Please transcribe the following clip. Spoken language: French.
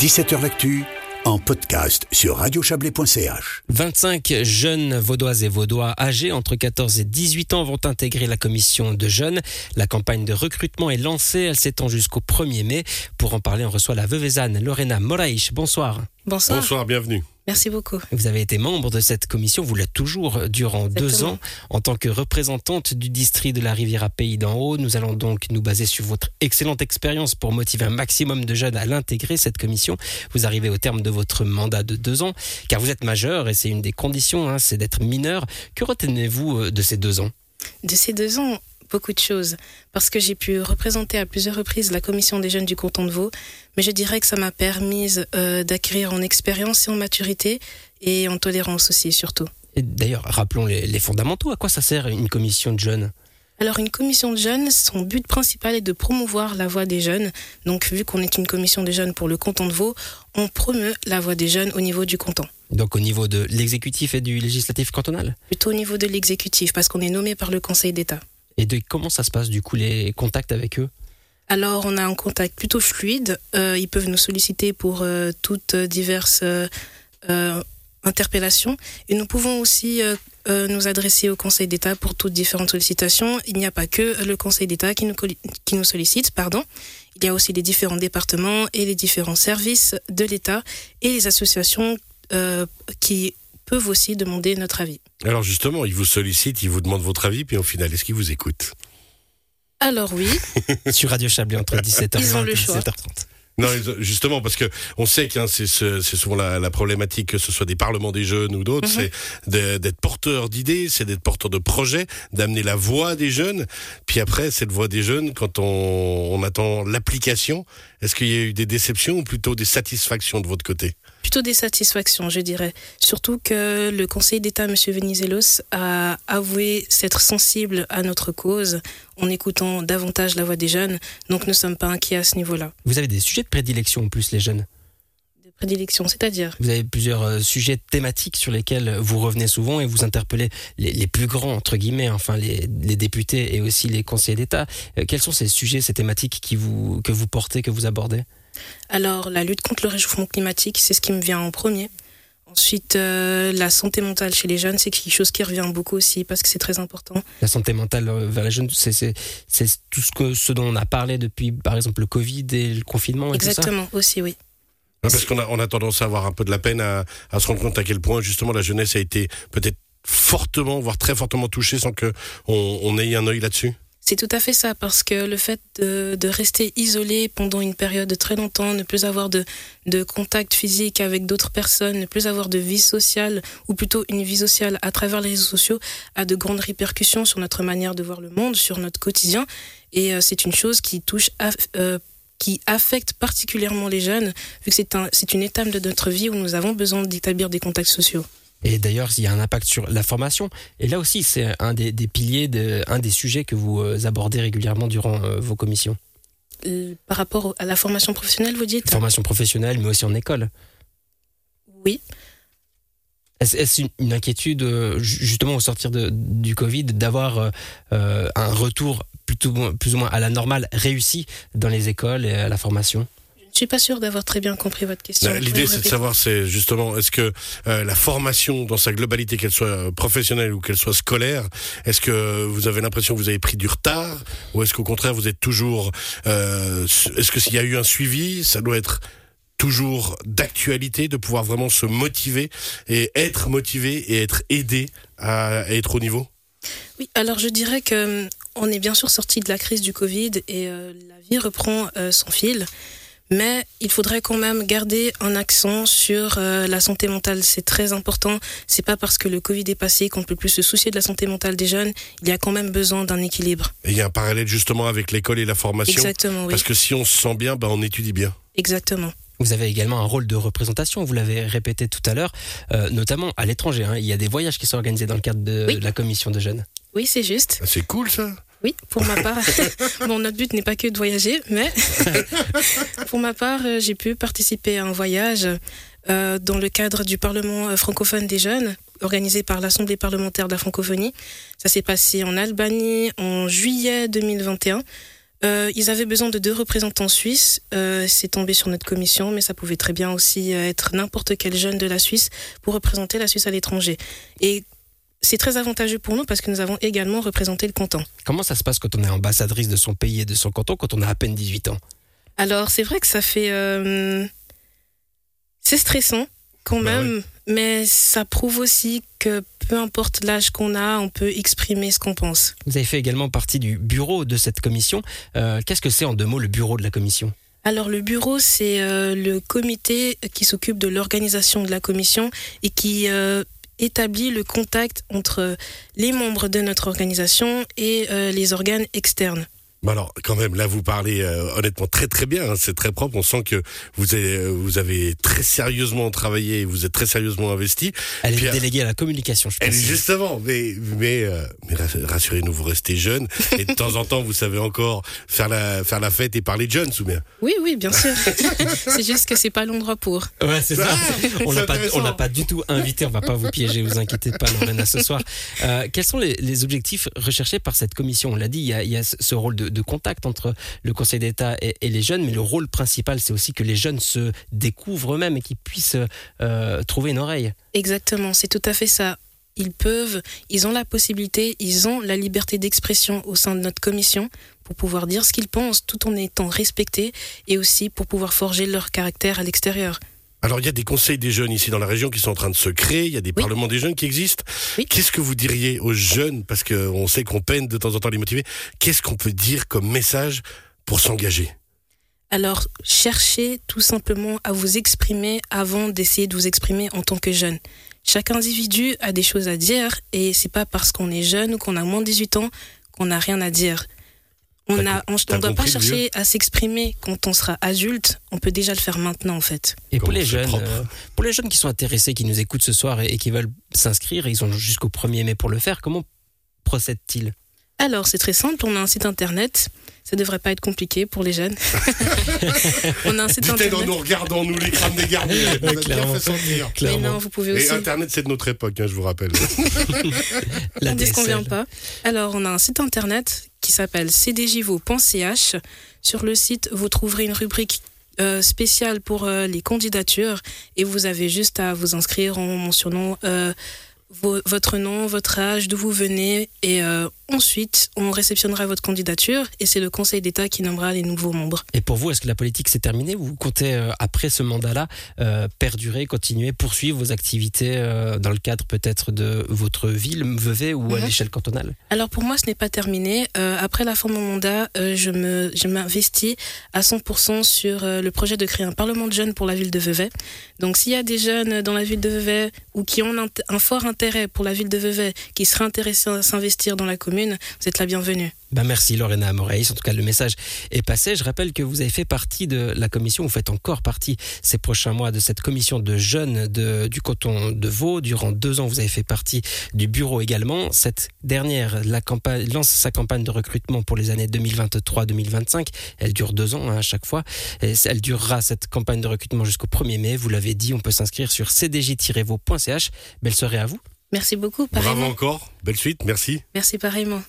17h L'actu en podcast sur radiochablais.ch. 25 jeunes vaudoises et vaudois âgés entre 14 et 18 ans vont intégrer la commission de jeunes. La campagne de recrutement est lancée, elle s'étend jusqu'au 1er mai. Pour en parler, on reçoit la veuvezane Lorena Moraïch. Bonsoir. Bonsoir. Bonsoir, bienvenue. Merci beaucoup. Vous avez été membre de cette commission, vous l'êtes toujours durant deux ans. En tant que représentante du district de la Riviera Pays d'en Haut, nous allons donc nous baser sur votre excellente expérience pour motiver un maximum de jeunes à l'intégrer, cette commission. Vous arrivez au terme de votre mandat de deux ans, car vous êtes majeur et c'est une des conditions, hein, c'est d'être mineur. Que retenez-vous euh, de ces deux ans? De ces deux ans, beaucoup de choses. Parce que j'ai pu représenter à plusieurs reprises la commission des jeunes du canton de Vaud. Mais je dirais que ça m'a permis euh, d'acquérir en expérience et en maturité et en tolérance aussi, surtout. D'ailleurs, rappelons les, les fondamentaux. À quoi ça sert une commission de jeunes? Alors, une commission de jeunes, son but principal est de promouvoir la voix des jeunes. Donc, vu qu'on est une commission des jeunes pour le canton de Vaud, on promeut la voix des jeunes au niveau du canton. Donc au niveau de l'exécutif et du législatif cantonal? Plutôt au niveau de l'exécutif, parce qu'on est nommé par le Conseil d'État. Et comment ça se passe du coup les contacts avec eux? Alors, on a un contact plutôt fluide. Euh, ils peuvent nous solliciter pour euh, toutes diverses euh, interpellations. Et nous pouvons aussi nous adresser au Conseil d'État pour toutes différentes sollicitations. Il n'y a pas que le Conseil d'État qui nous, qui nous sollicite, pardon. Il y a aussi les différents départements et les différents services de l'État et les associations qui peuvent aussi demander notre avis. Alors justement, ils vous sollicitent, ils vous demandent votre avis, puis au final, est-ce qu'ils vous écoutent? Alors oui, sur Radio Chablais entre 17h Ils ont et le choix. 17h30. Non, justement, parce que on sait que hein, c'est ce- c'est souvent la, la problématique, que ce soit des parlements des jeunes ou d'autres, Mhm. c'est d'être porteur d'idées, c'est d'être porteur de projets, d'amener la voix des jeunes. Puis après, cette voix des jeunes, quand on, on attend l'application, est-ce qu'il y a eu des déceptions ou plutôt des satisfactions de votre côté? Plutôt des satisfactions, je dirais. Surtout que le Conseil d'État, M. Venizelos, a avoué s'être sensible à notre cause en écoutant davantage la voix des jeunes. Donc nous ne sommes pas inquiets à ce niveau-là. Vous avez des sujets de prédilection en plus les jeunes? De prédilection, c'est-à-dire? Vous avez plusieurs euh, sujets thématiques sur lesquels vous revenez souvent et vous interpellez les, les plus grands entre guillemets, enfin les, les députés et aussi les conseillers d'État. Euh, quels sont ces sujets, ces thématiques qui vous que vous portez, que vous abordez? Alors, la lutte contre le réchauffement climatique, c'est ce qui me vient en premier. Ensuite, euh, la santé mentale chez les jeunes, c'est quelque chose qui revient beaucoup aussi parce que c'est très important. La santé mentale euh, vers les jeunes, c'est c'est c'est tout ce que ce dont on a parlé depuis par exemple le Covid et le confinement et tout ça. Exactement, aussi, oui. Parce qu'on a, on a tendance à avoir un peu de la peine à, à se rendre compte à quel point justement la jeunesse a été peut-être fortement, voire très fortement touchée sans que on, on ait un œil là-dessus. C'est tout à fait ça, parce que le fait de, rester isolé pendant une période de très longtemps, ne plus avoir de, contact physique avec d'autres personnes, ne plus avoir de vie sociale, ou plutôt une vie sociale à travers les réseaux sociaux, a de grandes répercussions sur notre manière de voir le monde, sur notre quotidien. Et euh, c'est une chose qui touche, euh, qui affecte particulièrement les jeunes, vu que c'est une étape de notre vie où nous avons besoin d'établir des contacts sociaux. Et d'ailleurs, il y a un impact sur la formation. Et là aussi, c'est un des, des piliers, de, un des sujets que vous euh, abordez régulièrement durant euh, vos commissions. Par rapport à la formation professionnelle, vous dites? Formation professionnelle, mais aussi en école. Oui. Est-ce une, inquiétude, euh, ju- justement, au sortir de, du Covid, d'avoir euh, un retour plutôt, plus ou moins à la normale réussi dans les écoles et à la formation? Je ne suis pas sûre d'avoir très bien compris votre question. Bah, L'idée, c'est de savoir, c'est justement, est-ce que euh, la formation dans sa globalité, qu'elle soit euh, professionnelle ou qu'elle soit scolaire, est-ce que vous avez l'impression que vous avez pris du retard ou est-ce qu'au contraire vous êtes toujours, euh, est-ce que s'il y a eu un suivi, ça doit être toujours d'actualité, de pouvoir vraiment se motiver et être motivé et être aidé à être au niveau? Oui, alors je dirais que on est bien sûr sorti de la crise du Covid et euh, la vie reprend euh, son fil. Mais il faudrait quand même garder un accent sur euh, la santé mentale. C'est très important. C'est pas parce que le Covid est passé qu'on ne peut plus se soucier de la santé mentale des jeunes. Il y a quand même besoin d'un équilibre. Et il y a un parallèle justement avec l'école et la formation. Exactement, oui. Parce que si on se sent bien, ben on étudie bien. Exactement. Vous avez également un rôle de représentation, vous l'avez répété tout à l'heure, euh, notamment à l'étranger. hein. Il y a des voyages qui sont organisés dans le cadre de Oui. la commission de jeunes. Oui, c'est juste. Ah, C'est cool ça. Oui, pour ma part. bon, notre but n'est pas que de voyager, mais pour ma part, euh, j'ai pu participer à un voyage euh, dans le cadre du Parlement euh, francophone des jeunes, organisé par l'Assemblée parlementaire de la francophonie. Ça s'est passé en Albanie en juillet 2021. Euh, ils avaient besoin de deux représentants suisses. Euh, c'est tombé sur notre commission, mais ça pouvait très bien aussi être n'importe quel jeune de la Suisse pour représenter la Suisse à l'étranger. Et c'est très avantageux pour nous parce que nous avons également représenté le canton. Comment ça se passe quand on est ambassadrice de son pays et de son canton quand on a à peine 18 ans? Alors, c'est vrai que ça fait. euh, c'est stressant quand Bah même, mais ça prouve aussi que peu importe l'âge qu'on a, on peut exprimer ce qu'on pense. Vous avez fait également partie du bureau de cette commission. Euh, Qu'est-ce que c'est en deux mots le bureau de la commission? Alors, le bureau, c'est euh, le comité qui s'occupe de l'organisation de la commission et qui établit le contact entre les membres de notre organisation et euh, les organes externes. Bah alors, quand même, là, vous parlez euh, honnêtement très très bien. hein, c'est très propre. On sent que vous avez, euh, vous avez très sérieusement travaillé, vous êtes très sérieusement investi. Elle est Puis, euh, déléguée à la communication, je Elle, pense. justement, mais mais euh, mais rass- rassurez-nous, vous restez jeune et de temps en temps, vous savez encore faire la faire la fête et parler de jeunes, ou bien? Oui, oui, bien sûr. c'est juste que c'est pas l'endroit pour. Ouais, c'est ça. On c'est l'a pas, on l'a pas du tout invité. On va pas vous piéger, vous inquiétez pas, Lorena, ce soir. Euh, quels sont les, les objectifs recherchés par cette commission? On l'a dit, il y a, il y a ce rôle de, de contact entre le Conseil d'État et, les jeunes, mais le rôle principal, c'est aussi que les jeunes se découvrent eux-mêmes et qu'ils puissent euh, trouver une oreille. Exactement, c'est tout à fait ça. Ils peuvent, ils ont la possibilité, ils ont la liberté d'expression au sein de notre commission pour pouvoir dire ce qu'ils pensent tout en étant respectés et aussi pour pouvoir forger leur caractère à l'extérieur. Alors, il y a des conseils des jeunes ici dans la région qui sont en train de se créer. Il y a des Oui. parlements des jeunes qui existent. Oui. Qu'est-ce que vous diriez aux jeunes, parce qu'on sait qu'on peine de temps en temps à les motiver. Qu'est-ce qu'on peut dire comme message pour s'engager? Alors, cherchez tout simplement à vous exprimer avant d'essayer de vous exprimer en tant que jeune. Chaque individu a des choses à dire et c'est pas parce qu'on est jeune ou qu'on a moins de 18 ans qu'on n'a rien à dire. On ne doit pas chercher à s'exprimer quand on sera adulte, on peut déjà le faire maintenant en fait. Et pour les jeunes, propre. euh, pour les jeunes qui sont intéressés, qui nous écoutent ce soir et, et qui veulent s'inscrire, et ils ont jusqu'au 1er mai pour le faire. Comment procèdent-ils Alors, c'est très simple, on a un site internet. Ça devrait pas être compliqué pour les jeunes. on a un site Dites-le en internet. nous regardant, nous, les crânes dégardés. On a bien clairement. fait sentir. Mais non, vous pouvez Et aussi. Internet, c'est de notre époque, hein, je vous rappelle. La on dit qu'on vient pas. Alors, on a un site internet qui s'appelle cdjvo.ch. Sur le site, vous trouverez une rubrique euh, spéciale pour euh, les candidatures et vous avez juste à vous inscrire en mentionnant euh, votre nom, votre âge, d'où vous venez et euh, ensuite on réceptionnera votre candidature et c'est le Conseil d'État qui nommera les nouveaux membres. Et pour vous, est-ce que la politique s'est terminée? Vous comptez, euh, après ce mandat-là, euh, perdurer, continuer, poursuivre vos activités dans le cadre peut-être de votre ville, Vevey ou à Mhm. l'échelle cantonale? Alors pour moi, ce n'est pas terminé. Après la fin de mon mandat, je me, je m'investis à 100% sur le projet de créer un parlement de jeunes pour la ville de Vevey. Donc s'il y a des jeunes dans la ville de Vevey ou qui ont un, un fort intérêt pour la ville de Vevey, qui seraient intéressés à s'investir dans la commune, vous êtes la bienvenue. Ben merci Lorena Amoreis. En tout cas, le message est passé. Je rappelle que vous avez fait partie de la commission, vous faites encore partie ces prochains mois de cette commission de jeunes de, du canton de Vaud. Durant deux ans, vous avez fait partie du bureau également. Cette dernière la campagne, lance sa campagne de recrutement pour les années 2023-2025. Elle dure deux ans hein, à chaque fois. Et elle durera cette campagne de recrutement jusqu'au 1er mai. Vous l'avez dit, on peut s'inscrire sur cdj-vaud.ch. Belle soirée à vous. Merci beaucoup, Bravo pareillement. encore. Belle suite. Merci. Merci pareillement.